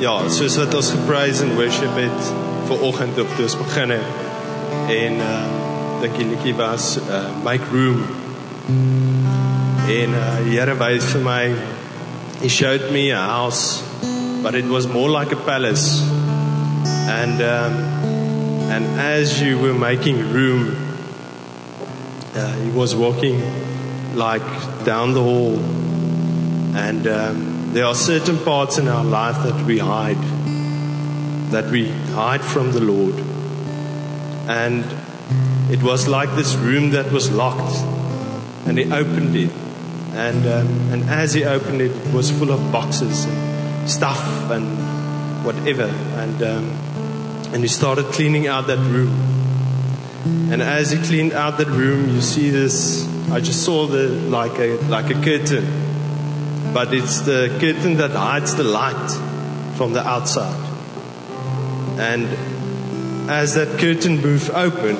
ja, soos wat ons gepraise and worship het vir oggend op toe ons begin het. En uh dink die liedjie was uh make room. En uh Here wys vir my he showed me a house but it was more like a palace. And um and as you were making room uh, he was walking like down the hall and um there are certain parts in our life that we hide, that we hide from the Lord. And it was like this room that was locked, and he opened it. And, um, and as he opened it, it was full of boxes and stuff and whatever. And, um, and he started cleaning out that room. And as he cleaned out that room, you see this. I just saw the like a like a curtain but it's the curtain that hides the light from the outside. And as that curtain moved open,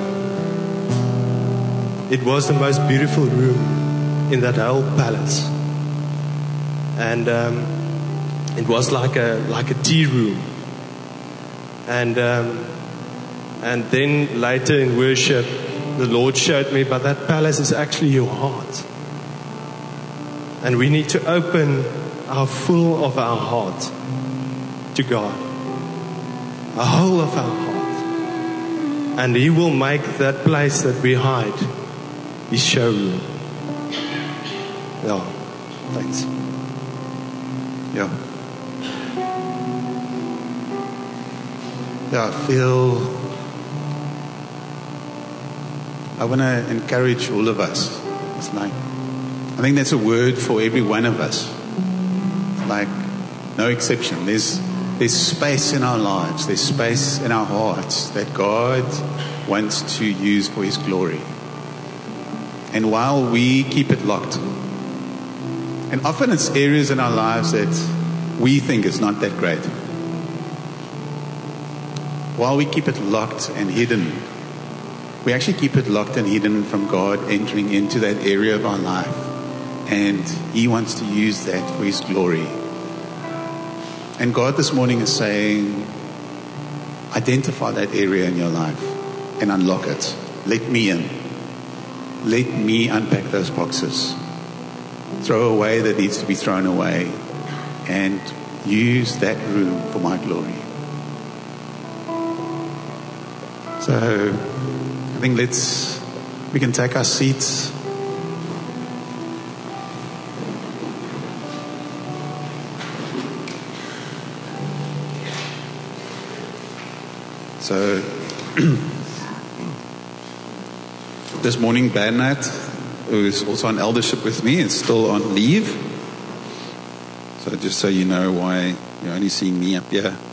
it was the most beautiful room in that whole palace. And um, it was like a, like a tea room. And, um, and then later in worship, the Lord showed me, but that palace is actually your heart. And we need to open our full of our heart to God. A whole of our heart. And He will make that place that we hide His showroom. Yeah, thanks. Yeah. Yeah, I feel. I want to encourage all of us. It's like, I think that's a word for every one of us. Like, no exception. There's, there's space in our lives, there's space in our hearts that God wants to use for His glory. And while we keep it locked, and often it's areas in our lives that we think is not that great. While we keep it locked and hidden, we actually keep it locked and hidden from God entering into that area of our life. And He wants to use that for His glory. And God this morning is saying, identify that area in your life and unlock it. Let me in. Let me unpack those boxes. Throw away that needs to be thrown away and use that room for my glory. So I think let's, we can take our seats. So this morning, Bernard, who is also on eldership with me, is still on leave. So just so you know why you're only seeing me up here.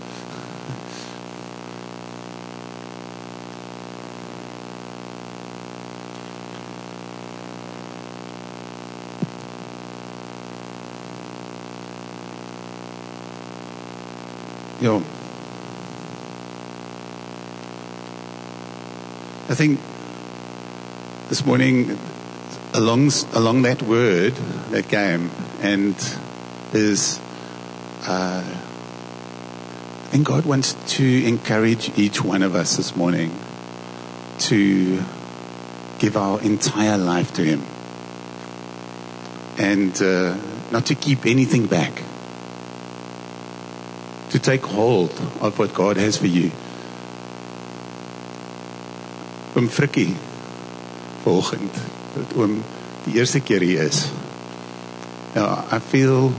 Yeah. I think this morning, along along that word that game, and is, uh, I think God wants to encourage each one of us this morning to give our entire life to Him, and uh, not to keep anything back to take hold of what God has for you. Oom Frikkie vanoggend dat oom die eerste keer hier is. Yeah, I feel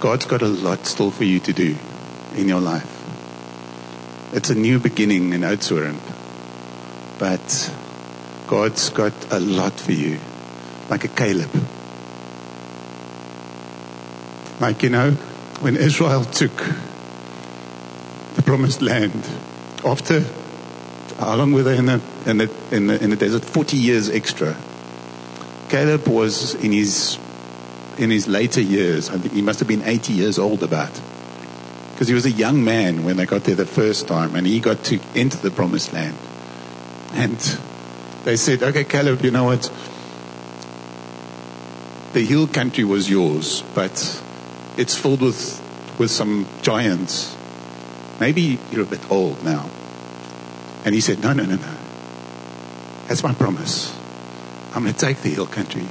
God's got a lot still for you to do in your life. It's a new beginning in Oudtshoorn. But God's got a lot for you. Like a Caleb. Like you know, when Israel took the promised land, after how long were they in the in the in the, in the desert? Forty years extra. Caleb was in his in his later years. I think he must have been eighty years old about, because he was a young man when they got there the first time, and he got to enter the promised land. And they said, "Okay, Caleb, you know what? The hill country was yours, but it's filled with with some giants. Maybe you're a bit old now. And he said, No, no, no, no. That's my promise. I'm going to take the hill country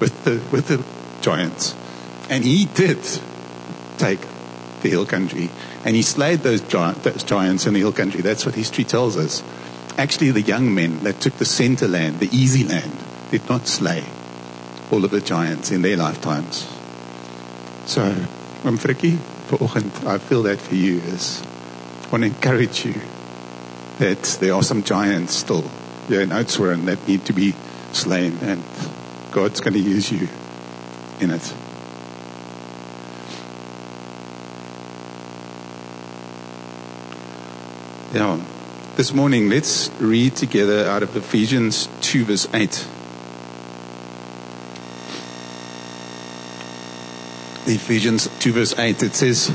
with the, with the giants. And he did take the hill country. And he slayed those, giant, those giants in the hill country. That's what history tells us. Actually, the young men that took the center land, the easy land, did not slay all of the giants in their lifetimes. So, Oom Frikkie, vanoggend, I feel that for you is, I want to encourage you that there are some giants still here in Oudtshoorn that need to be slain and God's going to use you in it. Yeah. This morning, let's read together out of Ephesians 2, verse 8. Ephesians 2, verse 8, it says,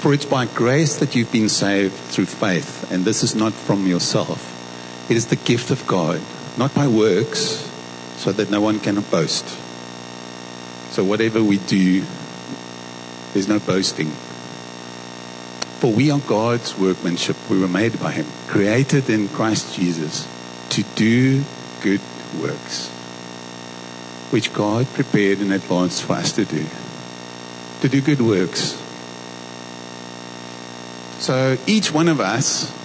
For it's by grace that you've been saved through faith, and this is not from yourself. It is the gift of God, not by works, so that no one can boast. So whatever we do, there's no boasting. For we are God's workmanship. We were made by Him, created in Christ Jesus to do good works, which God prepared in advance for us to do. To do good works. So each one of us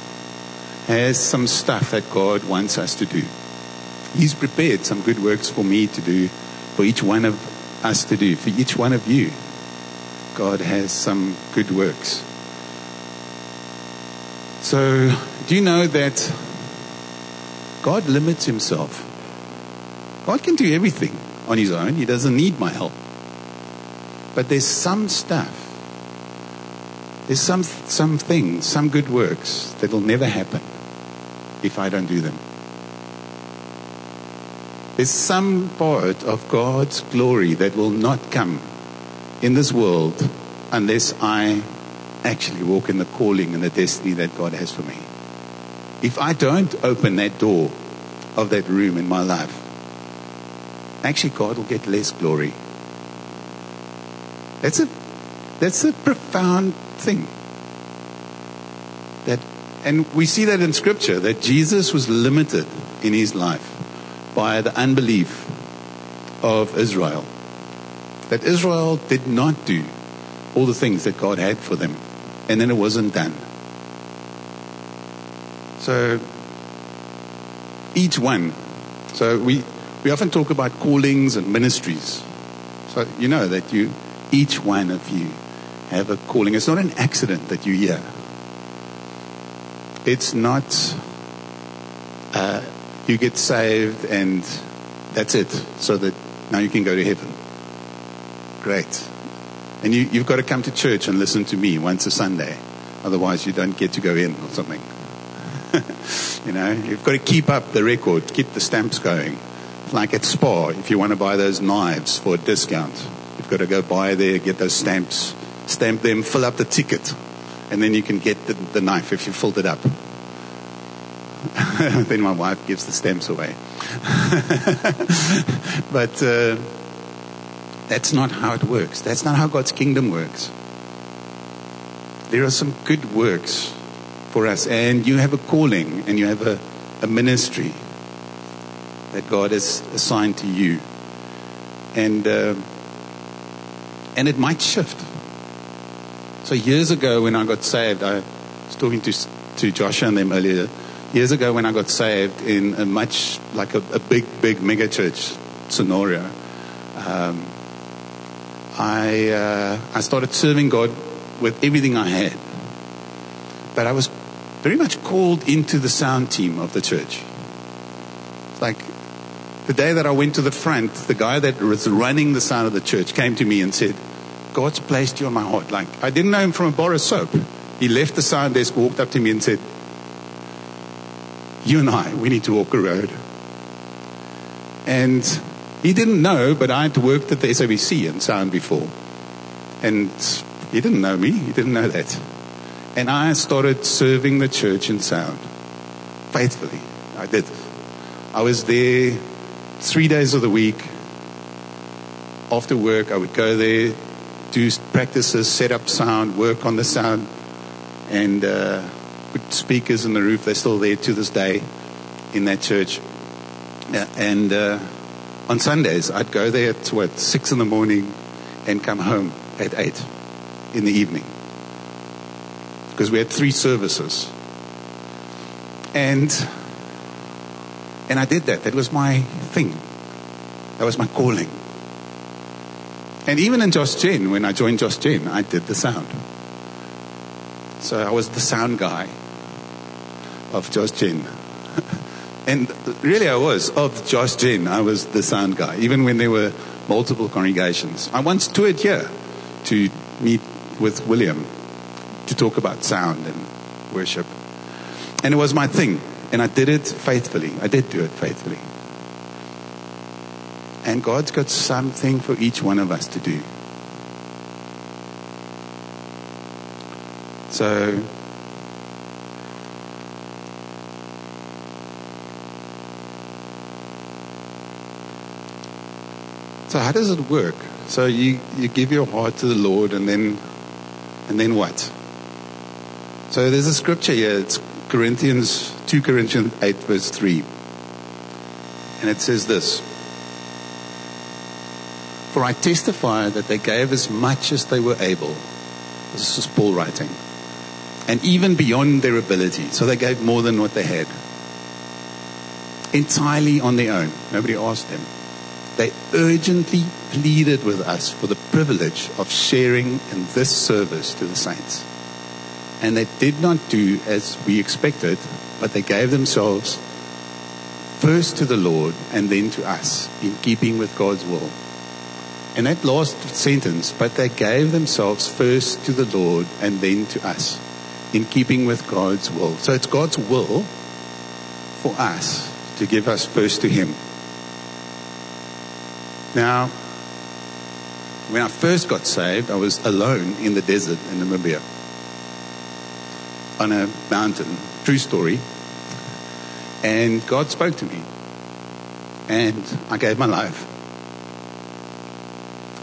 has some stuff that God wants us to do. He's prepared some good works for me to do, for each one of us to do, for each one of you. God has some good works. So, do you know that God limits himself? God can do everything on his own, he doesn't need my help. But there's some stuff, there's some, some things, some good works that will never happen if I don't do them. There's some part of God's glory that will not come in this world unless I actually walk in the calling and the destiny that God has for me. If I don't open that door of that room in my life, actually God will get less glory. That's a that's a profound thing. And we see that in scripture that Jesus was limited in his life by the unbelief of Israel. That Israel did not do all the things that God had for them, and then it wasn't done. So, each one, so we, we often talk about callings and ministries. So, you know that you, each one of you, have a calling. It's not an accident that you're here. It's not uh, you get saved and that's it, so that now you can go to heaven. Great. And you, you've got to come to church and listen to me once a Sunday. Otherwise, you don't get to go in or something. you know, you've got to keep up the record, keep the stamps going. Like at Spar, if you want to buy those knives for a discount, you've got to go buy there, get those stamps, stamp them, fill up the ticket, and then you can get the, the knife if you filled it up. then my wife gives the stamps away. but uh, that's not how it works. That's not how God's kingdom works. There are some good works for us, and you have a calling and you have a, a ministry that God has assigned to you. And, uh, and it might shift. So years ago when I got saved, I was talking to, to Joshua and them earlier years ago when I got saved in a much like a, a big, big mega church scenario, um, I uh, I started serving God with everything I had. But I was very much called into the sound team of the church. Like the day that I went to the front, the guy that was running the sound of the church came to me and said, God's placed you on my heart. Like I didn't know him from a bar of soap. He left the sound desk, walked up to me and said, you and I, we need to walk a road. And he didn't know, but I had worked at the SABC in sound before. And he didn't know me, he didn't know that. And I started serving the church in sound faithfully. I did. I was there three days of the week. After work, I would go there, do practices, set up sound, work on the sound, and uh, put speakers in the roof. They're still there to this day in that church. And uh, on Sundays, I'd go there at what six in the morning and come home at eight in the evening because we had three services. And and I did that. That was my thing. That was my calling. And even in Josh Gen, when I joined Josh Gen, I did the sound. So I was the sound guy of Josh Gen. and really I was of Josh Gen. I was the sound guy, even when there were multiple congregations. I once toured here to meet with William to talk about sound and worship. And it was my thing. And I did it faithfully. I did do it faithfully. And God's got something for each one of us to do. So, so how does it work? So you, you give your heart to the Lord and then and then what? So there's a scripture here. It's Corinthians 2 Corinthians 8 verse 3. And it says this. For I testify that they gave as much as they were able. This is Paul writing. And even beyond their ability. So they gave more than what they had. Entirely on their own. Nobody asked them. They urgently pleaded with us for the privilege of sharing in this service to the saints. And they did not do as we expected, but they gave themselves first to the Lord and then to us in keeping with God's will. And that last sentence, but they gave themselves first to the Lord and then to us in keeping with God's will. So it's God's will for us to give us first to Him. Now, when I first got saved, I was alone in the desert in Namibia on a mountain. True story. And God spoke to me. And I gave my life.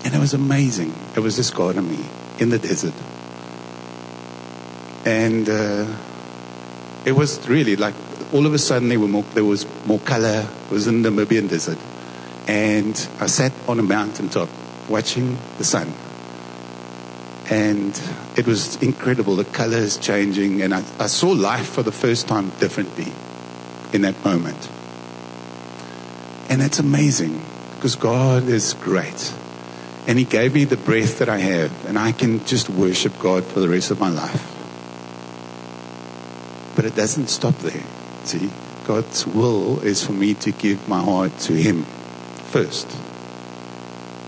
And it was amazing. It was just God and me in the desert. And uh, it was really like all of a sudden more, there was more color. It was in the Namibian desert. And I sat on a mountaintop watching the sun and it was incredible. The colors changing, and I, I, saw life for the first time differently in that moment. And it's amazing because God is great. And He gave me the breath that I have, and I can just worship God for the rest of my life. But it doesn't stop there. See, God's will is for me to give my heart to Him first.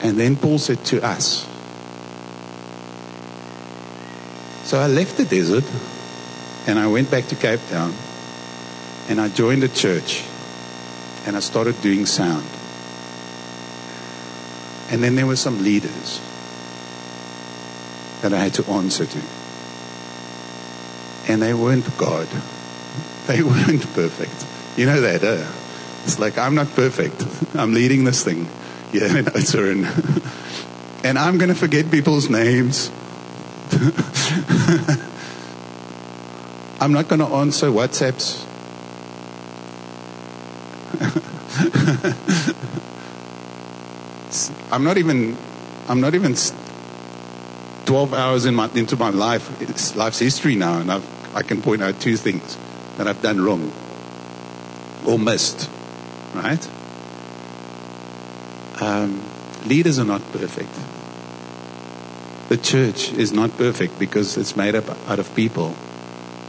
And then Paul said to us, So I left the desert and I went back to Cape Town and I joined a church and I started doing sound. And then there were some leaders that I had to answer to. And they weren't God. They weren't perfect. You know that, eh? It's like, I'm not perfect. I'm leading this thing. Yeah, in Oudtshoorn. and I'm going to forget people's names. I'm not going to answer WhatsApps. I'm not even. I'm not even 12 hours in my, into my life, it's life's history now, and I've, I can point out two things that I've done wrong or missed, right? Um, leaders are not perfect. The church is not perfect because it's made up out of people.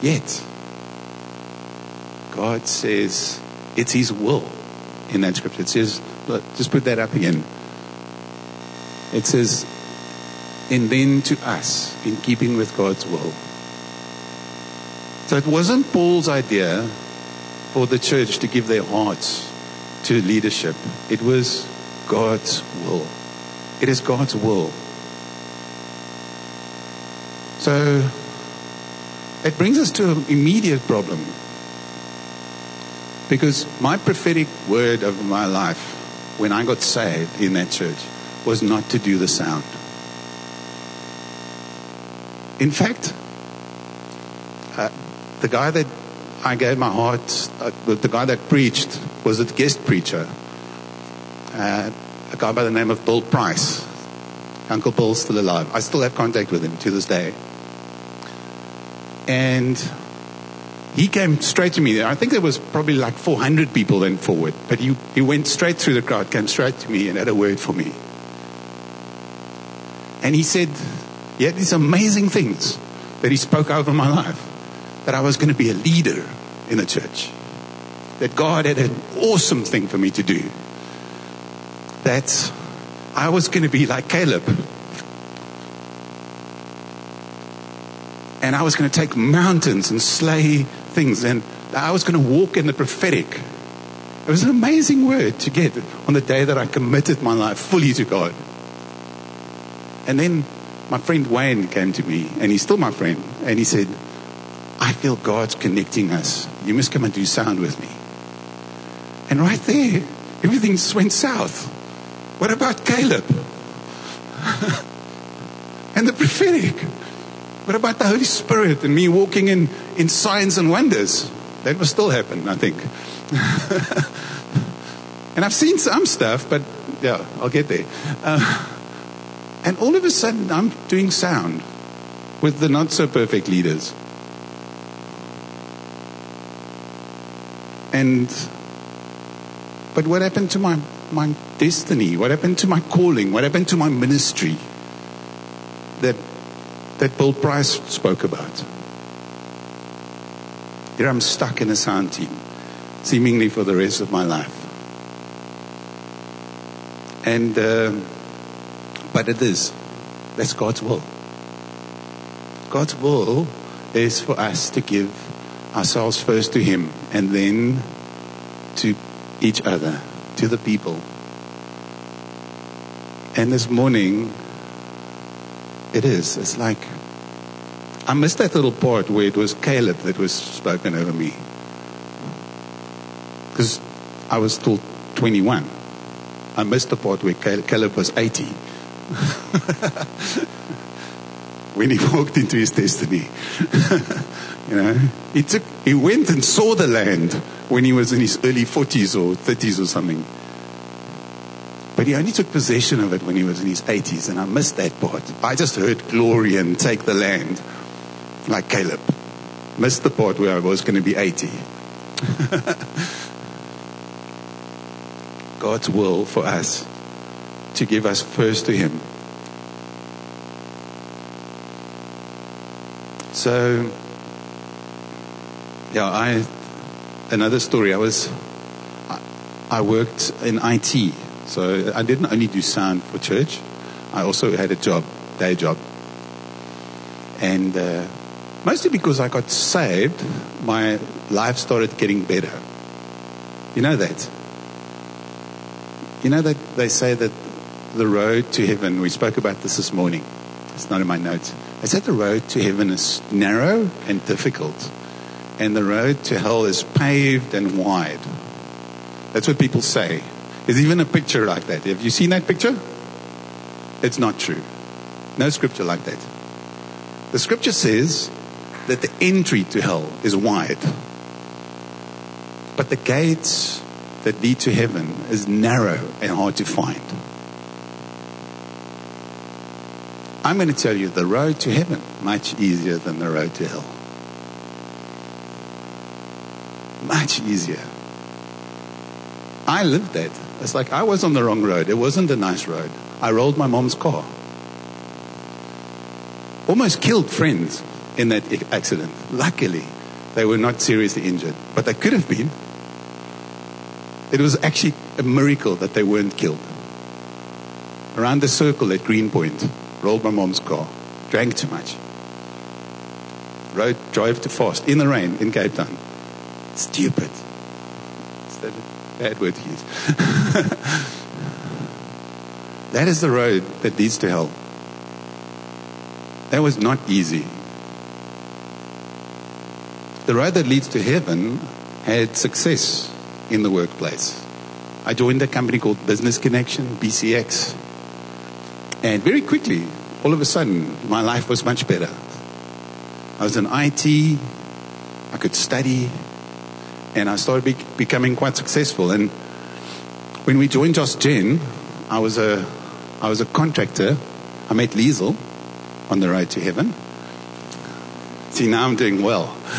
Yet, God says it's His will in that scripture. It says, look, just put that up again. It says, and then to us, in keeping with God's will. So it wasn't Paul's idea for the church to give their hearts to leadership, it was God's will. It is God's will so it brings us to an immediate problem. Because my prophetic word of my life when I got saved in that church was not to do the sound. In fact, uh, the guy that I gave my heart, uh, the, guy that preached was a guest preacher, uh, a guy by the name of Bill Price. Uncle Bill's still alive. I still have contact with him to this day. And he came straight to me. I think there was probably like 400 people then forward, but he, he went straight through the crowd, came straight to me and had a word for me. And he said, he had these amazing things that he spoke over my life, that I was going to be a leader in the church, that God had an awesome thing for me to do, that I was going to be like Caleb. And I was going to take mountains and slay things, and I was going to walk in the prophetic. It was an amazing word to get on the day that I committed my life fully to God. And then my friend Wayne came to me, and he's still my friend, and he said, I feel God's connecting us. You must come and do sound with me. And right there, everything went south. What about Caleb? and the prophetic? What about the Holy Spirit and me walking in, in signs and wonders? That will still happen, I think. and I've seen some stuff, but yeah, I'll get there. Uh, and all of a sudden, I'm doing sound with the not so perfect leaders. And, but what happened to my, my destiny? What happened to my calling? What happened to my ministry that, that Bill Price spoke about? Here I'm stuck in a sound team, seemingly for the rest of my life. And, uh, but it is. That's God's will. God's will is for us to give ourselves first to Him and then to each other, to the people. And this morning, it is. It's like, I missed that little part where it was Caleb that was spoken over me. Because I was still 21. I missed the part where Caleb was 80. when he walked into his destiny. you know, he took, he went and saw the land when he was in his early 40s or 30s or something. But he only took possession of it when he was in his 80s, and I missed that part. I just heard glory and take the land, like Caleb. Missed the part where I was going to be 80. God's will for us to give us first to Him. So, yeah, I another story. I was I, worked in IT, so I didn't only do sound for church. I also had a job, day job, and uh, mostly because I got saved, my life started getting better. You know that. You know that they say that the road to heaven, we spoke about this this morning. It's not in my notes. I said the road to heaven is narrow and difficult, and the road to hell is paved and wide. That's what people say. There's even a picture like that. Have you seen that picture? It's not true. No scripture like that. The scripture says that the entry to hell is wide, but the gates that lead to heaven is narrow and hard to find. I'm going to tell you the road to heaven much easier than the road to hell. Much easier. I lived that. It's like I was on the wrong road. It wasn't a nice road. I rolled my mom's car. Almost killed friends in that accident. Luckily, they were not seriously injured, but they could have been. It was actually a miracle that they weren't killed. Around the circle at Greenpoint, rolled my mom's car, drank too much, rode, drove too fast in the rain in Cape Town. Stupid. Is that a bad word to use? that is the road that leads to hell. That was not easy. The road that leads to heaven had success in the workplace. I joined a company called Business Connexion, BCX, and very quickly, all of a sudden, my life was much better. I was in IT. I could study. And I started be- becoming quite successful. And when we joined Josh Gen, I was a, I was a contractor. I met Liesel on the road to heaven. See, now I'm doing well.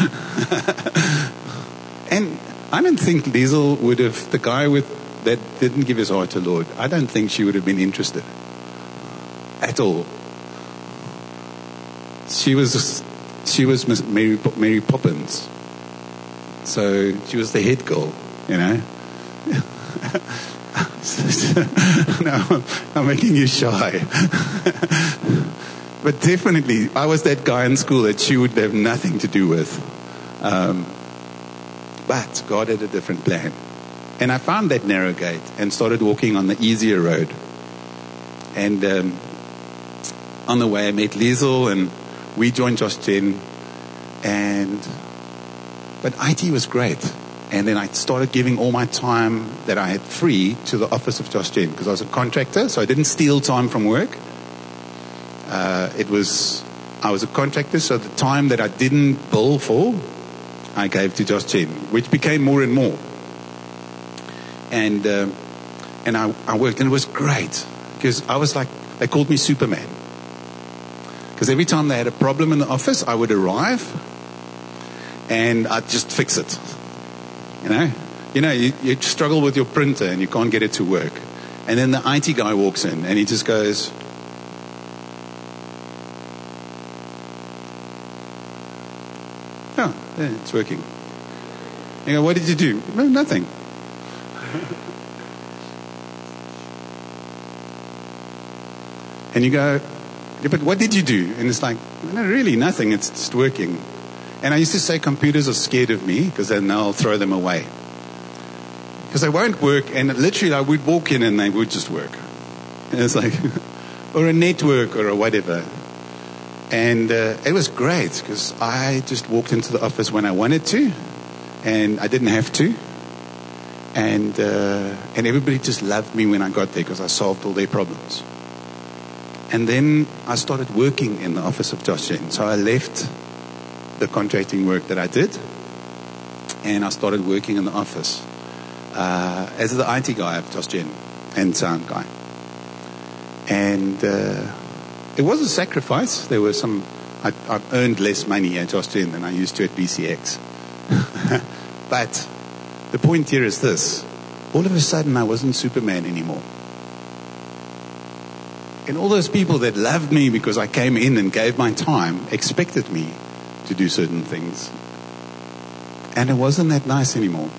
and I don't think Liesel would have, the guy with that didn't give his heart to Lord, I don't think she would have been interested at all. She was, she was Miss Mary, Mary Poppins. So she was the head girl, you know. no, I'm making you shy. but definitely, I was that guy in school that she would have nothing to do with. Um, but God had a different plan. And I found that narrow gate and started walking on the easier road. And um, on the way, I met Liesel and we joined Josh Gen. And, but IT was great. And then I started giving all my time that I had free to the office of Josh Gen because I was a contractor, so I didn't steal time from work. Uh, it was, I was a contractor, so the time that I didn't bill for, I gave to Josh Gen, which became more and more. And, uh, and I, I worked, and it was great because I was like, they called me Superman. Because every time they had a problem in the office, I would arrive and I'd just fix it. You know, you know, you, you struggle with your printer and you can't get it to work. And then the IT guy walks in and he just goes, Oh, yeah, it's working. You go, what did you do? No, nothing. and you go, yeah, but what did you do? And it's like, no, really, nothing. It's just working. And I used to say computers are scared of me because then I'll throw them away. Because they won't work, and literally I would walk in and they would just work. And it's like, or a network or a whatever. And uh, it was great because I just walked into the office when I wanted to, and I didn't have to. And, uh, and everybody just loved me when I got there because I solved all their problems. And then I started working in the office of Josh Gen. So I left the contracting work that I did, and I started working in the office uh, as the IT guy of Josh Gen and sound guy. And uh, it was a sacrifice. There were some. I, I earned less money at Josh Gen than I used to at BCX. but the point here is this: all of a sudden, I wasn't Superman anymore. And all those people that loved me because I came in and gave my time expected me to do certain things. And it wasn't that nice anymore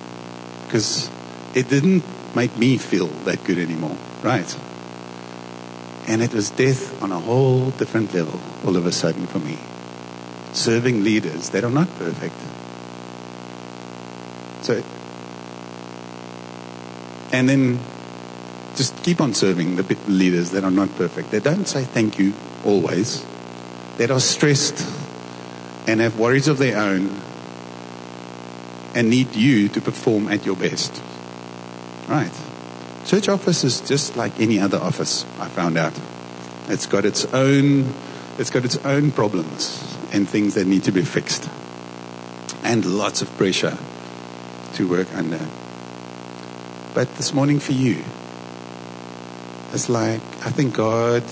because it didn't make me feel that good anymore, right? And it was death on a whole different level all of a sudden for me. Serving leaders that are not perfect. So, and then just keep on serving the leaders that are not perfect. They don't say thank you always. That are stressed and have worries of their own and need you to perform at your best. Right. Church office is just like any other office, I found out. It's got its own it's got its own problems and things that need to be fixed. And lots of pressure to work under. But this morning for you, it's like, I think God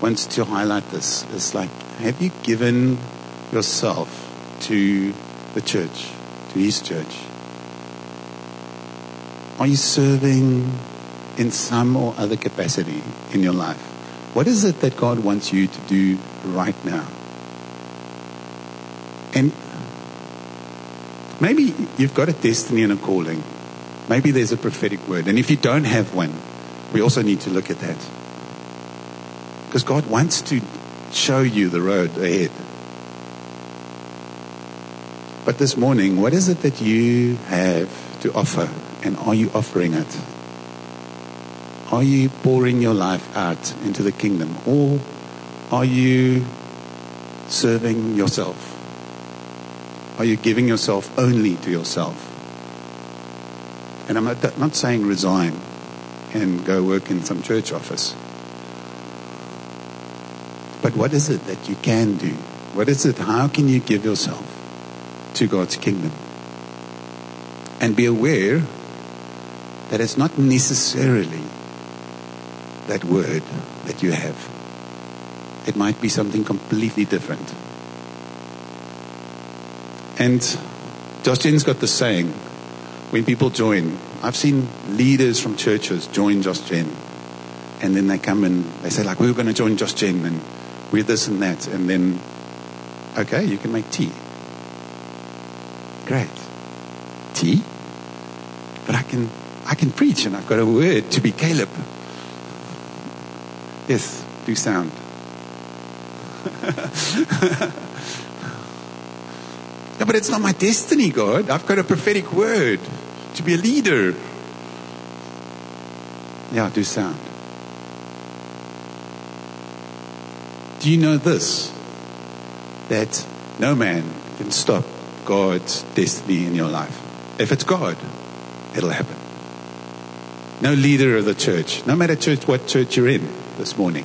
wants to highlight this. It's like, have you given yourself to the church, to His church? Are you serving in some or other capacity in your life? What is it that God wants you to do right now? And maybe you've got a destiny and a calling. Maybe there's a prophetic word. And if you don't have one, we also need to look at that. Because God wants to show you the road ahead. But this morning, what is it that you have to offer? And are you offering it? Are you pouring your life out into the kingdom? Or are you serving yourself? Are you giving yourself only to yourself? And I'm not, saying resign and go work in some church office. But what is it that you can do What is it? How can you give yourself to God's kingdom? And be aware that it's not necessarily that word that you have. It might be something completely different. And Josh Gen's got the saying when people join, I've seen leaders from churches join Josh Gen. And then they come and they say, like, we are going to join Josh Gen and we're this and that. And then, okay, you can make tea. Great. Tea? But I can, I can preach and I've got a word to be Caleb. Yes, do sound. No, but it's not my destiny, God. I've got a prophetic word to be a leader. Yeah, do sound. Do you know this? That no man can stop God's destiny in your life. If it's God, it'll happen. No leader of the church, no matter church, what church you're in this morning,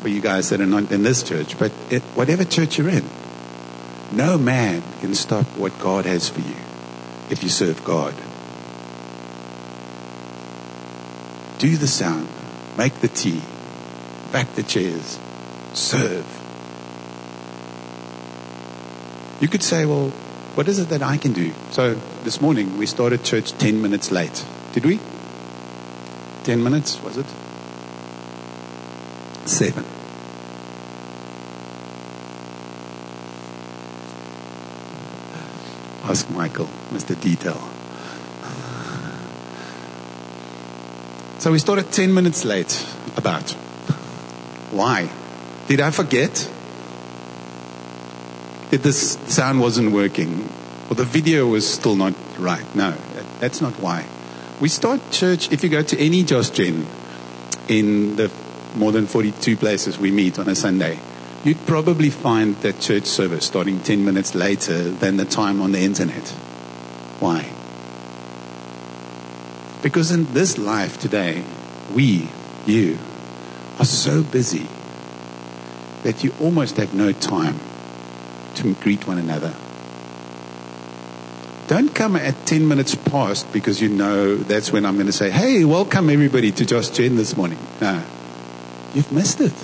for you guys that are not in this church, but it, whatever church you're in, no man can stop what God has for you if you serve God. Do the sound, make the tea, back the chairs, serve. You could say, well, what is it that I can do? So this morning we started church 10 minutes late. Did we? 10 minutes, was it? Seven. Ask Michael, Mr. Detail. So we started 10 minutes late. About. Why? Did I forget? Did this sound wasn't working? Or the video was still not right? No, that's not why. We start church, if you go to any Josh Gen in the more than 42 places we meet on a Sunday, you'd probably find that church service starting 10 minutes later than the time on the internet. Why? Because in this life today, we, you, are so busy that you almost have no time to greet one another. Don't come at 10 minutes past because you know that's when I'm going to say, hey, welcome everybody to Josh Gen this morning. No, you've missed it.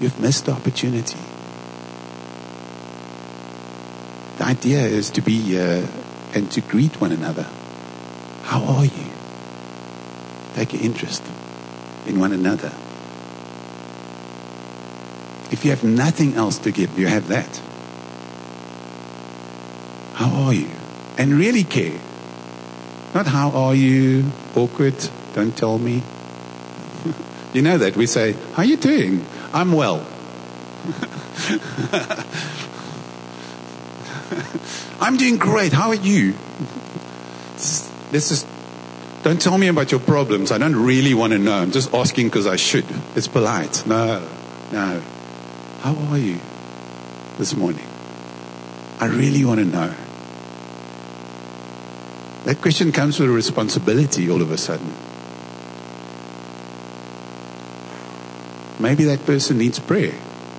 You've missed the opportunity. The idea is to be here and to greet one another. How are you? Take an interest in one another. If you have nothing else to give, you have that. How are you? And really care. Not how are you? Awkward. Don't tell me. you know that. We say, How are you doing? I'm well. I'm doing great. How are you? This is, don't tell me about your problems. I don't really want to know. I'm just asking because I should. It's polite. No, no. How are you this morning? I really want to know. That question comes with a responsibility all of a sudden. Maybe that person needs prayer.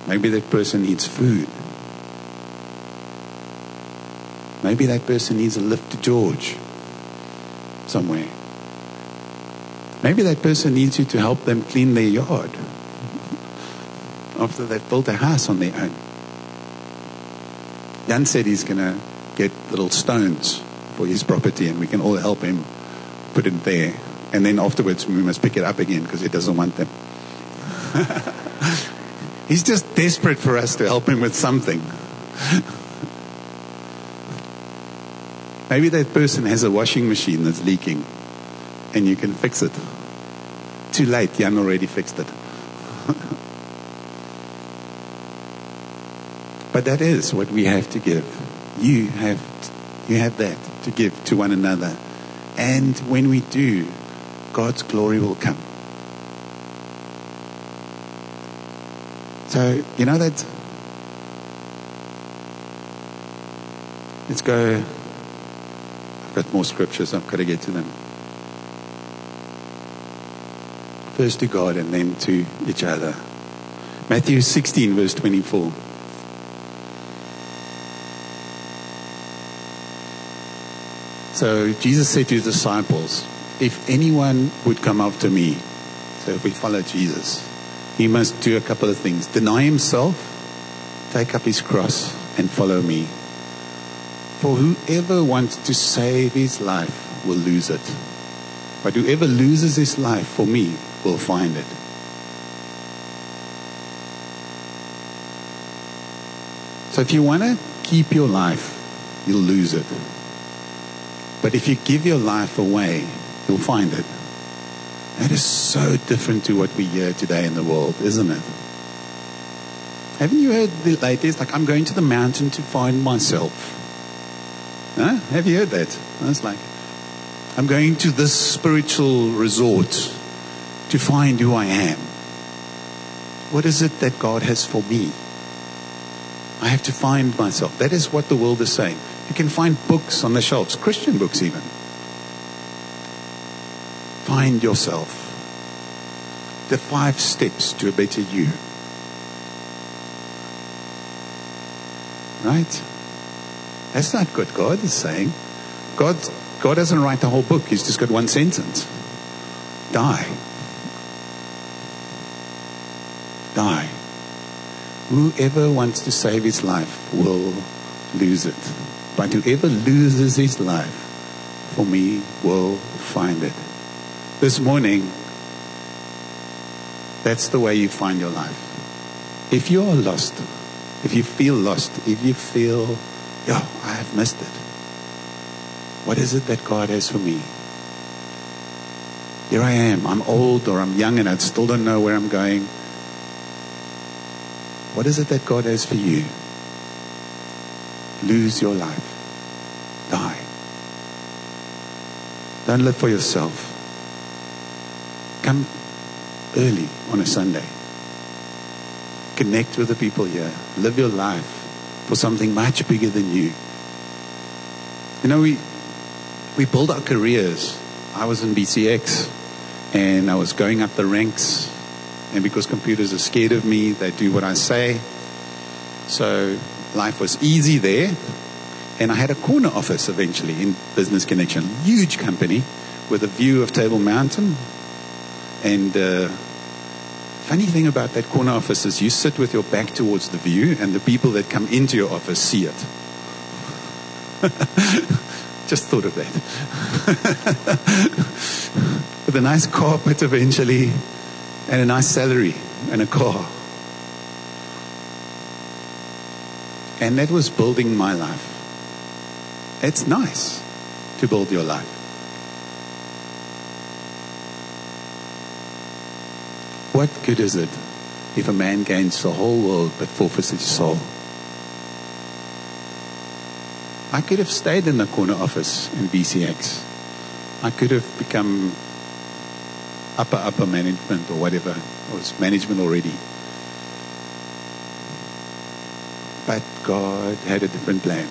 Maybe that person needs food. Maybe that person needs a lift to George somewhere. Maybe that person needs you to help them clean their yard after they've built a house on their own. Jan said he's going to get little stones for his property and we can all help him put it there. And then afterwards we must pick it up again because he doesn't want them. He's just desperate for us to help him with something. Maybe that person has a washing machine that's leaking and you can fix it. Too late, Jan already fixed it. but that is what we have to give. You have, you have that to give to one another. And when we do, God's glory will come. So, you know that. Let's go. I've more scriptures, I've got to get to them. First to God and then to each other. Matthew 16, verse 24. So Jesus said to his disciples, If anyone would come after me, so if we follow Jesus, he must do a couple of things deny himself, take up his cross, and follow me. For whoever wants to save his life will lose it. But whoever loses his life for me will find it. So if you want to keep your life, you'll lose it. But if you give your life away, you'll find it. That is so different to what we hear today in the world, isn't it? Haven't you heard the latest? Like, I'm going to the mountain to find myself. Huh? Have you heard that? It's like, I'm going to this spiritual resort to find who I am. What is it that God has for me? I have to find myself. That is what the world is saying. You can find books on the shelves, Christian books even. Find yourself. The five steps to a better you. Right? That's not what God is saying. God, God doesn't write the whole book. He's just got one sentence. Die. Die. Whoever wants to save his life will lose it. But whoever loses his life for me will find it. This morning, that's the way you find your life. If you are lost, if you feel lost, if you feel, yeah, I have missed it. What is it that God has for me? Here I am. I'm old or I'm young and I still don't know where I'm going. What is it that God has for you? Lose your life. Die. Don't live for yourself. Come early on a Sunday. Connect with the people here. Live your life for something much bigger than you. You know, we, we build our careers. I was in BCX and I was going up the ranks. And because computers are scared of me, they do what I say. So life was easy there. And I had a corner office eventually in Business Connexion, huge company with a view of Table Mountain. And uh, funny thing about that corner office is you sit with your back towards the view, and the people that come into your office see it. Just thought of that. with a nice carpet eventually, and a nice salary, and a car. And that was building my life. It's nice to build your life. What good is it if a man gains the whole world but forfeits his soul? I could have stayed in the corner office in BCX. I could have become upper, upper management or whatever. I was management already. But God had a different plan.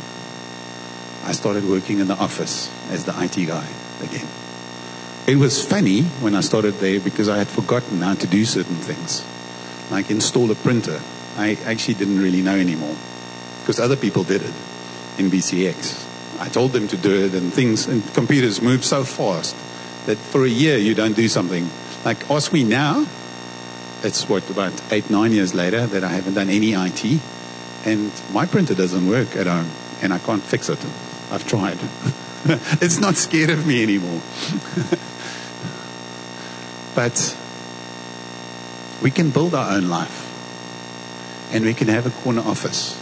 I started working in the office as the IT guy again. It was funny when I started there because I had forgotten how to do certain things, like install a printer. I actually didn't really know anymore because other people did it in BCX. I told them to do it, and things and computers move so fast that for a year you don't do something. Like ask me now. It's what about eight, nine years later that I haven't done any IT, and my printer doesn't work at home, and I can't fix it. I've tried. it's not scared of me anymore. but we can build our own life and we can have a corner office.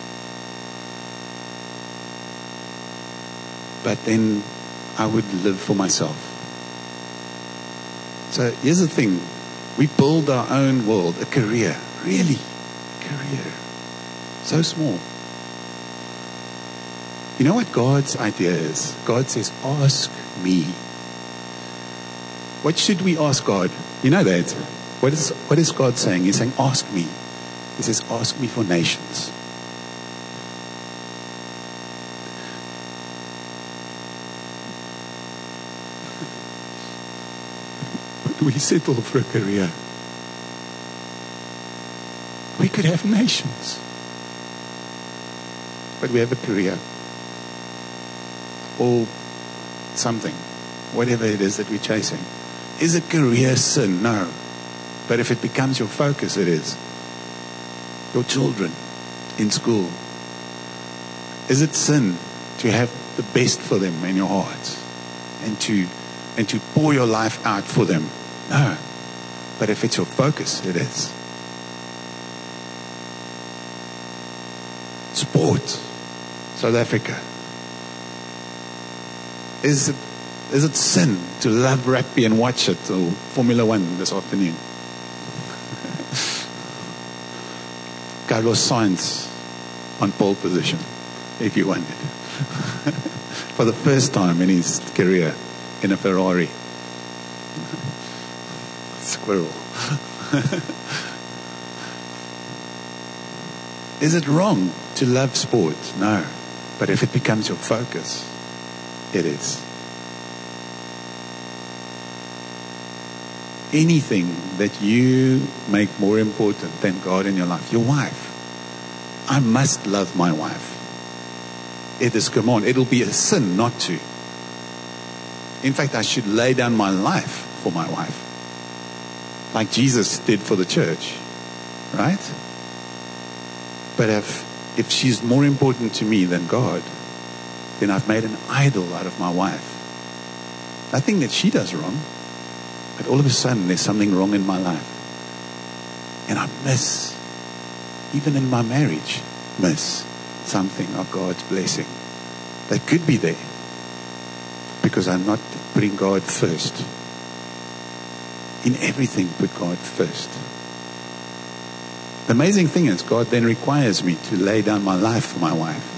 But then I would live for myself. So here's the thing we build our own world, a career, really, a career. So small. You know what God's idea is? God says, Ask me. What should we ask God? You know that? What is, what is God saying? He's saying, Ask me. He says, Ask me for nations. We settle for a career. We could have nations. But we have a career. Or something. Whatever it is that we're chasing. Is a career sin? No. But if it becomes your focus, it is. Your children in school. Is it sin to have the best for them in your heart and to and to pour your life out for them? No. But if it's your focus, it is. Sport. South Africa. Is is it sin to love rugby and watch it or Formula One this afternoon? Carlos Sainz on pole position, if you wanted. For the first time in his career in a Ferrari. Squirrel. Is it wrong to love sport? No. But if it becomes your focus, it is. Anything that you make more important than God in your life, your wife. I must love my wife. It is command. It'll be a sin not to. In fact, I should lay down my life for my wife. Like Jesus did for the church. Right? But if if she's more important to me than God, then I've made an idol out of my wife. Nothing that she does wrong, but all of a sudden there's something wrong in my life. And I miss, even in my marriage, miss something of God's blessing that could be there because I'm not putting God first. In everything, put God first. The amazing thing is, God then requires me to lay down my life for my wife.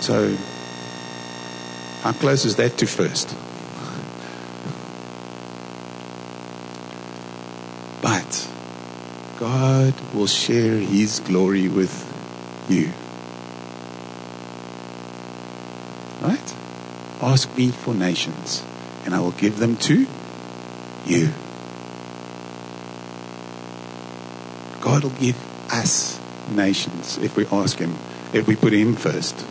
So, how close is that to first? But God will share His glory with you. Right? Ask me for nations, and I will give them to you. God will give us nations if we ask Him, if we put Him first.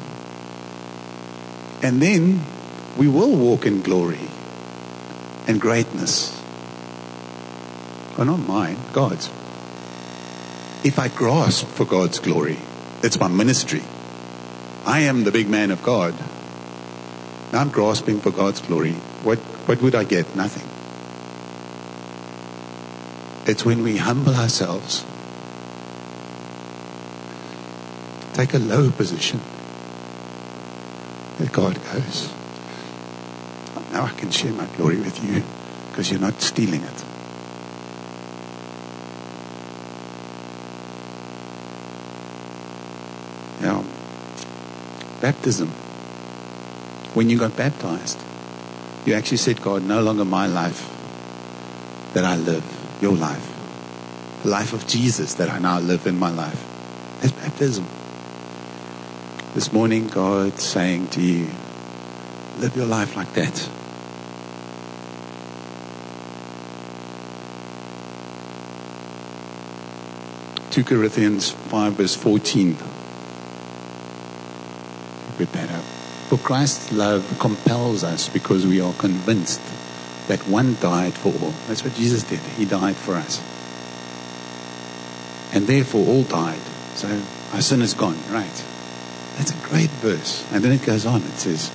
And then we will walk in glory and greatness. Well, not mine, God's. If I grasp for God's glory, it's my ministry. I am the big man of God. I'm grasping for God's glory. What, what would I get? Nothing. It's when we humble ourselves take a low position. That God goes, now I can share my glory with you because you're not stealing it. Now, baptism. When you got baptized, you actually said, God, no longer my life that I live, your life. The life of Jesus that I now live in my life. That's baptism. This morning, God's saying to you, live your life like that. Two Corinthians five verse fourteen. That up. For Christ's love compels us because we are convinced that one died for all. That's what Jesus did. He died for us. And therefore all died. So our sin is gone, right? That's a great verse. And then it goes on. It says,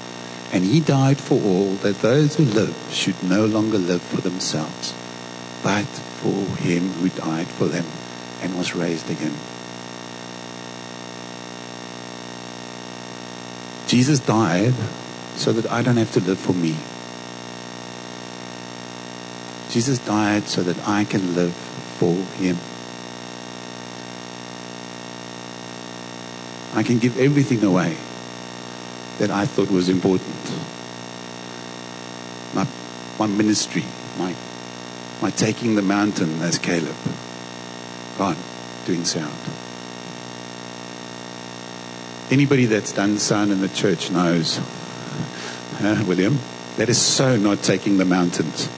And he died for all, that those who live should no longer live for themselves, but for him who died for them and was raised again. Jesus died so that I don't have to live for me. Jesus died so that I can live for him. I can give everything away that I thought was important. My, my ministry, my, my taking the mountain as Caleb. God, doing sound. Anybody that's done sound in the church knows, uh, William, that is so not taking the mountains.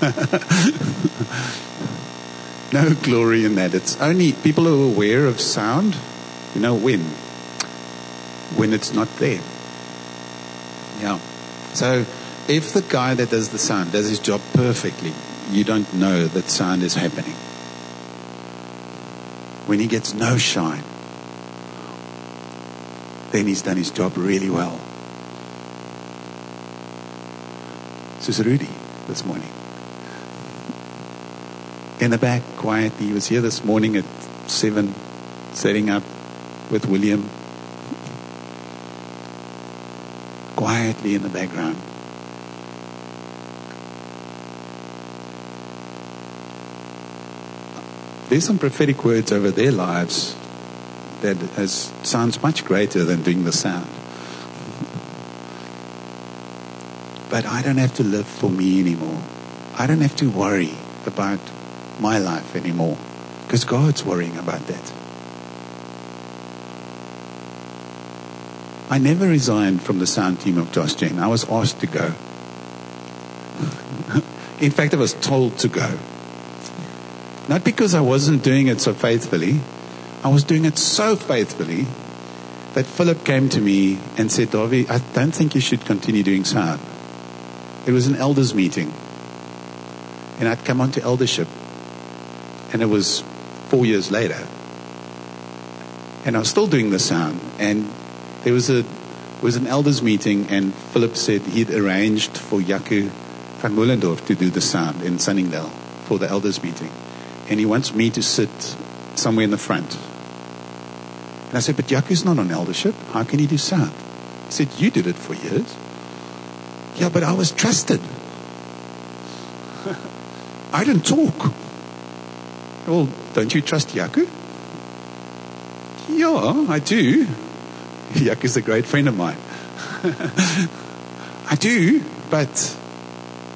no glory in that. It's only people who are aware of sound, you know, when? When it's not there. Yeah. So if the guy that does the sound does his job perfectly, you don't know that sound is happening. When he gets no shine, then he's done his job really well. Soos Rudy this morning. In the back, quietly. He was here this morning at 7, setting up with William. Quietly in the background. There's some prophetic words over their lives that has, sounds much greater than doing the sound. But I don't have to live for me anymore. I don't have to worry about my life anymore because God's worrying about that. I never resigned from the sound team of Josh Gen. I was asked to go. In fact, I was told to go. Not because I wasn't doing it so faithfully, I was doing it so faithfully that Philip came to me and said, Davi, I don't think you should continue doing sound. It was an elders meeting. And I'd come onto eldership. And it was four years later. And I was still doing the sound. And there was a was an elders meeting and Philip said he'd arranged for Jaco van Moelendorf to do the sound in Sunningdale for the elders meeting and he wants me to sit somewhere in the front. And I said, But Jaco's not on eldership. How can he do sound? He said, You did it for years. Yeah, but I was trusted. I didn't talk. Well, don't you trust Jaco? Yeah, I do. Jaco's a great friend of mine. I do, but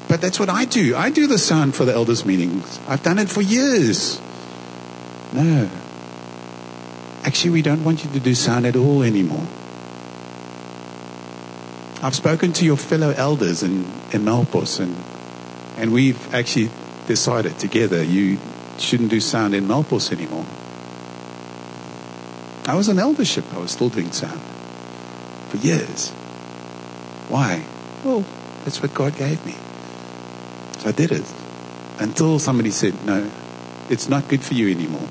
but that's what I do. I do the sound for the elders' meetings. I've done it for years. No. Actually, we don't want you to do sound at all anymore. I've spoken to your fellow elders in, in Melkbos, and, and we've actually decided together you shouldn't do sound in Melkbos anymore. I was an eldership, I was still doing sound for years. Why? Well, that's what God gave me. So I did it until somebody said, No, it's not good for you anymore.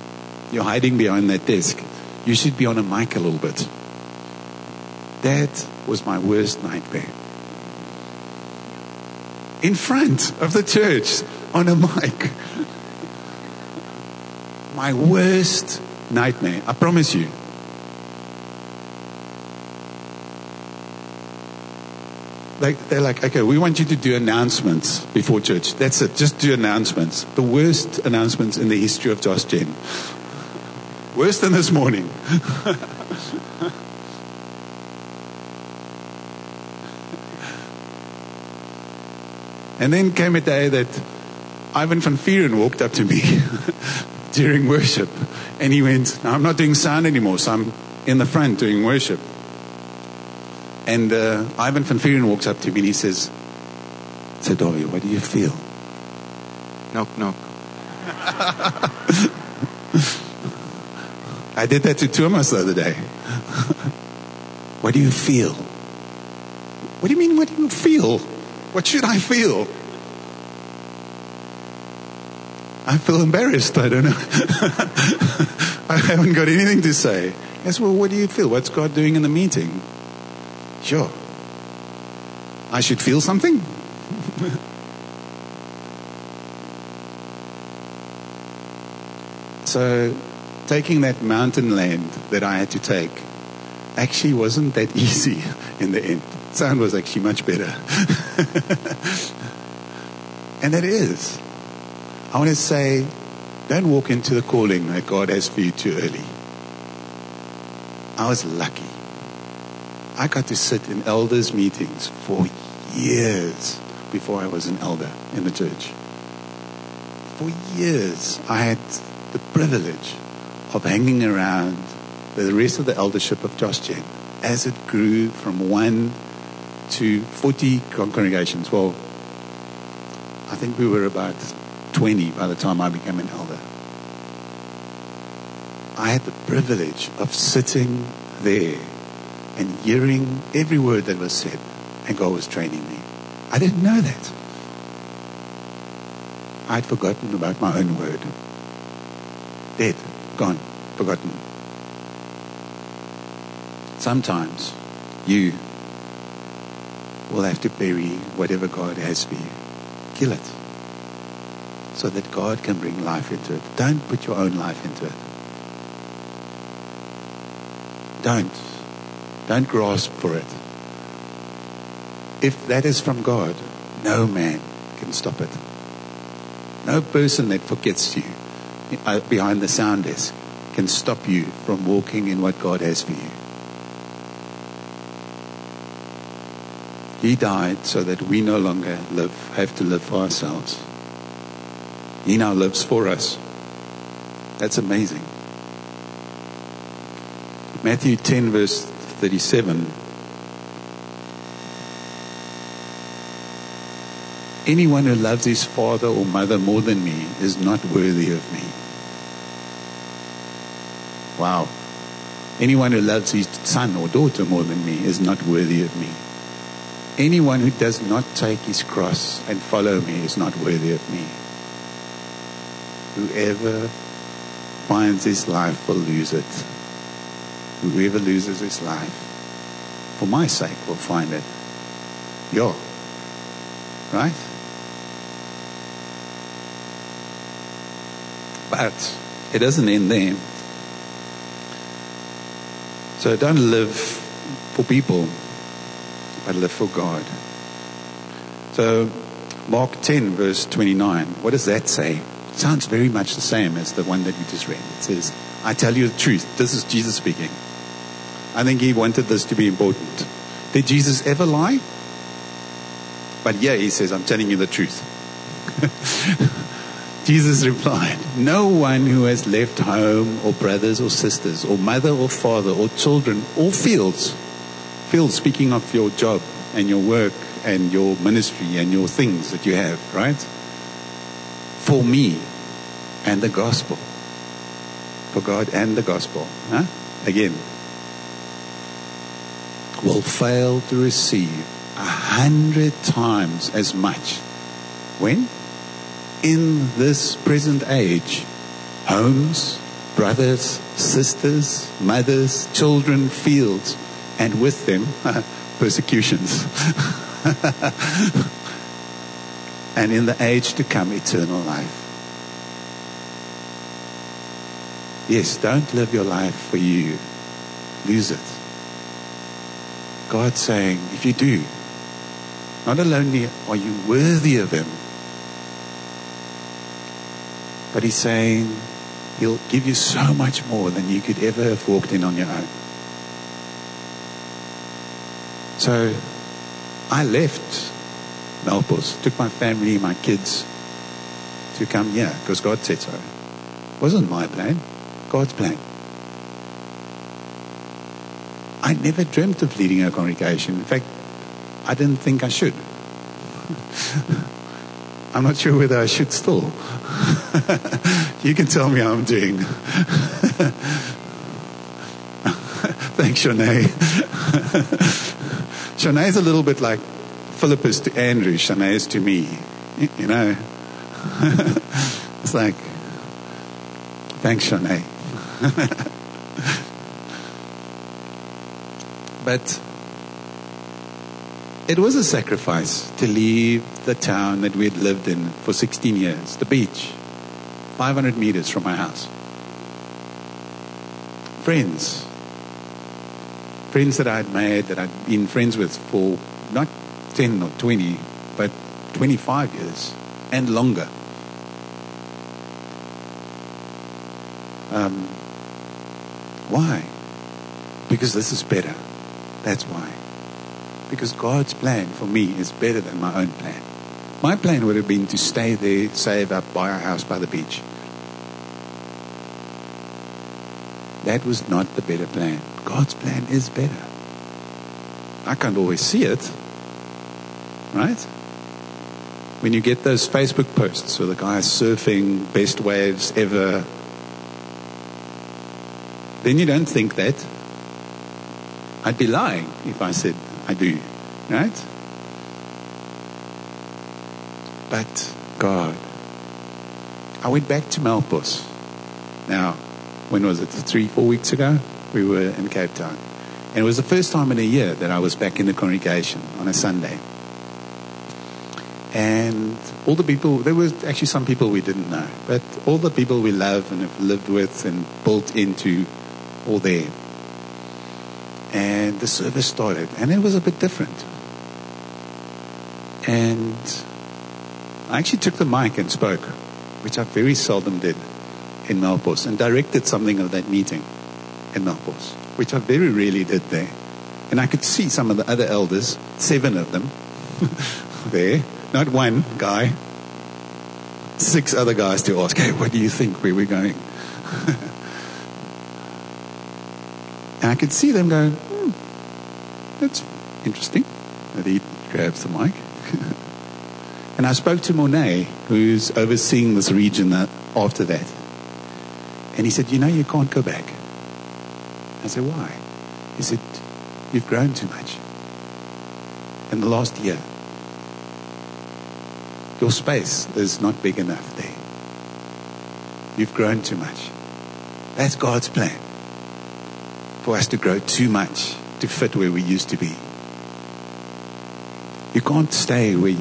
You're hiding behind that desk. You should be on a mic a little bit. That was my worst nightmare. In front of the church on a mic. My worst nightmare. I promise you. Like, they're like, okay, we want you to do announcements before church. That's it. Just do announcements. The worst announcements in the history of Josh Gen. Worse than this morning. and then came a day that Ivan van Vieren walked up to me during worship. And he went, I'm not doing sound anymore, so I'm in the front doing worship. And uh, Ivan van Vieren walks up to me and he says, Sadovi, what do you feel? Knock, knock. I did that to Thomas the other day. what do you feel? What do you mean, what do you feel? What should I feel? I feel embarrassed. I don't know. I haven't got anything to say. Yes, well, what do you feel? What's God doing in the meeting? Sure. I should feel something? so, taking that mountain land that I had to take actually wasn't that easy in the end. Sound was actually much better. and that is, I want to say, don't walk into the calling that God has for you too early. I was lucky. I got to sit in elders' meetings for years before I was an elder in the church. For years, I had the privilege of hanging around the rest of the eldership of Josh Gen as it grew from one to 40 congregations. Well, I think we were about 20 by the time I became an elder. I had the privilege of sitting there and hearing every word that was said, and God was training me. I didn't know that. I'd forgotten about my own word. Dead, gone, forgotten. Sometimes you will have to bury whatever God has for you. Kill it. So that God can bring life into it. Don't put your own life into it. Don't. Don't grasp for it. If that is from God, no man can stop it. No person that forgets you uh, behind the sound desk can stop you from walking in what God has for you. He died so that we no longer live, have to live for ourselves. He now lives for us. That's amazing. Matthew 10, verse 37. Anyone who loves his father or mother more than me is not worthy of me. Wow. Anyone who loves his son or daughter more than me is not worthy of me. Anyone who does not take his cross and follow me is not worthy of me. Whoever finds his life will lose it. Whoever loses his life, for my sake, will find it. Yo. Right? But it doesn't end there. So don't live for people, but live for God. So, Mark 10, verse 29, what does that say? It sounds very much the same as the one that you just read. It says, I tell you the truth. This is Jesus speaking. I think he wanted this to be important. Did Jesus ever lie? But yeah, he says, I'm telling you the truth. Jesus replied, No one who has left home or brothers or sisters or mother or father or children or fields, fields speaking of your job and your work and your ministry and your things that you have, right? For me and the gospel. For God and the gospel. Huh? Again. Will fail to receive a hundred times as much. When? in this present age homes, brothers, sisters, mothers, children, fields, and with them persecutions. and in the age to come, eternal life. Yes, don't live your life for you, lose it. God's saying, if you do, not only are you worthy of Him, but he's saying he'll give you so much more than you could ever have walked in on your own. So I left Melkbos, took my family, my kids to come here because God said so. It wasn't my plan, God's plan. I never dreamt of leading a congregation. In fact, I didn't think I should. I'm not sure whether I should still. you can tell me how I'm doing. Thanks, Shanae. Shanae is a little bit like Philip is to Andrew, Shanae is to me. You know? it's like, thanks, Shanae. But it was a sacrifice to leave the town that we had lived in for 16 years, the beach, 500 meters from my house. Friends, friends that I had made, that I'd been friends with for not 10 or 20, but 25 years and longer. Um, why? Because this is better. That's why. Because God's plan for me is better than my own plan. My plan would have been to stay there, save up, buy a house by the beach. That was not the better plan. God's plan is better. I can't always see it, right? When you get those Facebook posts where the guy surfing best waves ever, then you don't think that. I'd be lying if I said I do, right? But God. I went back to Melkbos. Now, when was it? Three, four weeks ago? We were in Cape Town. And it was the first time in a year that I was back in the congregation on a Sunday. And all the people, there were actually some people we didn't know, but all the people we love and have lived with and built into, all there. And the service started, and it was a bit different. And I actually took the mic and spoke, which I very seldom did in Melkbos, and directed something of that meeting in Melkbos, which I very rarely did there. And I could see some of the other elders, seven of them, there, not one guy, six other guys to ask, hey, what do you think where we're going? and I could see them going, that's interesting. And he grabs the mic. and I spoke to Monet, who's overseeing this region uh, after that. And he said, You know, you can't go back. I said, Why? He said, You've grown too much in the last year. Your space is not big enough there. You've grown too much. That's God's plan for us to grow too much to fit where we used to be. You can't stay where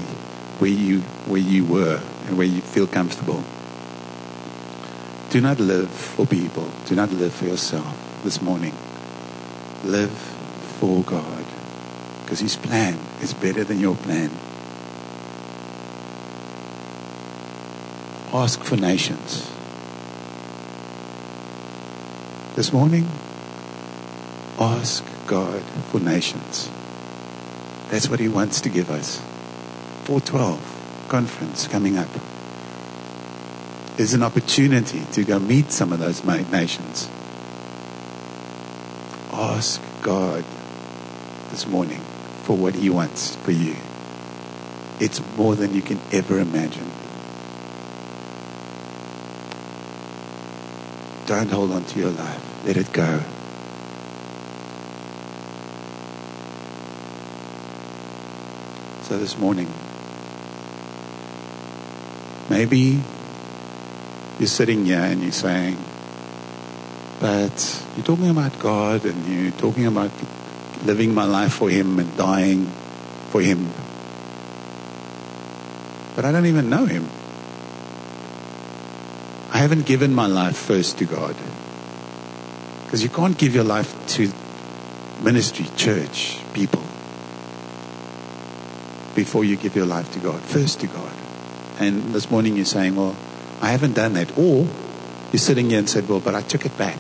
where you, where you were and where you feel comfortable. Do not live for people. Do not live for yourself this morning. Live for God. Because His plan is better than your plan. Ask for nations. This morning, ask God for nations. That's what He wants to give us. 412 conference coming up. is an opportunity to go meet some of those nations. Ask God this morning for what He wants for you. It's more than you can ever imagine. Don't hold on to your life. Let it go. So this morning, maybe you're sitting here and you're saying, but you're talking about God and you're talking about living my life for Him and dying for Him. But I don't even know Him. I haven't given my life first to God. Because you can't give your life to ministry, church, people before you give your life to God. First to God. And this morning you're saying, well, I haven't done that. Or you're sitting here and said, well, but I took it back.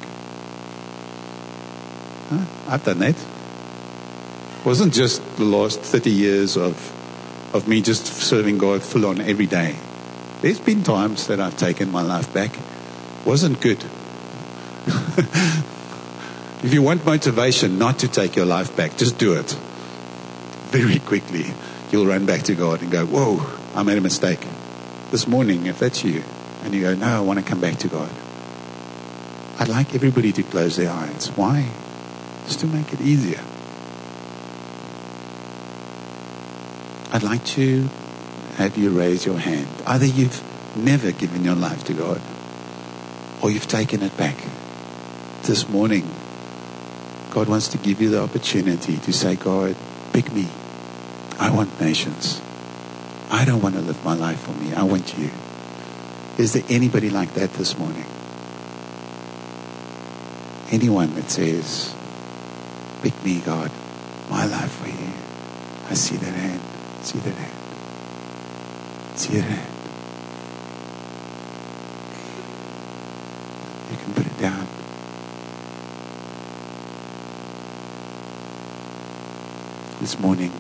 Huh? I've done that. It wasn't just the last 30 years of, of me just serving God full on every day. There's been times that I've taken my life back. Wasn't good. if you want motivation not to take your life back, just do it. Very quickly, you'll run back to God and go, Whoa, I made a mistake. This morning, if that's you, and you go, No, I want to come back to God. I'd like everybody to close their eyes. Why? Just to make it easier. I'd like to have you raise your hand. Either you've never given your life to God or you've taken it back. This morning, God wants to give you the opportunity to say, God, pick me. I want nations. I don't want to live my life for me. I want you. Is there anybody like that this morning? Anyone that says, pick me, God, my life for you. I see that hand. See that hand. See that hand. You can put it down. This morning,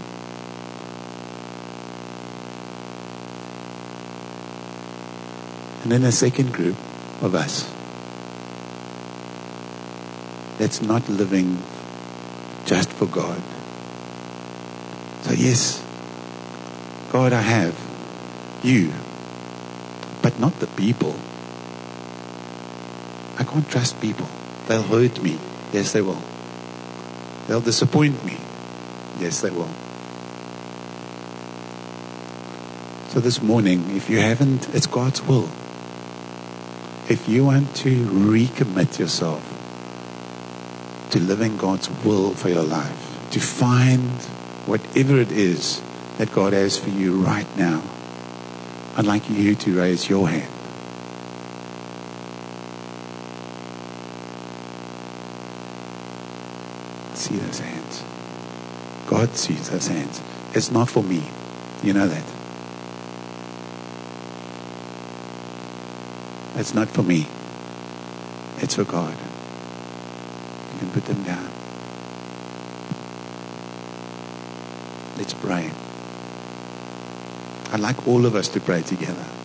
and then a second group of us that's not living just for God. So, yes, God, I have you, but not the people. I can't trust people. They'll hurt me. Yes, they will. They'll disappoint me. Yes, they will. So this morning, if you haven't, it's God's will. If you want to recommit yourself to living God's will for your life, to find whatever it is that God has for you right now, I'd like you to raise your hand. See those hands. God sees those hands. It's not for me. You know that. It's not for me. It's for God. You can put them down. Let's pray. I'd like all of us to pray together.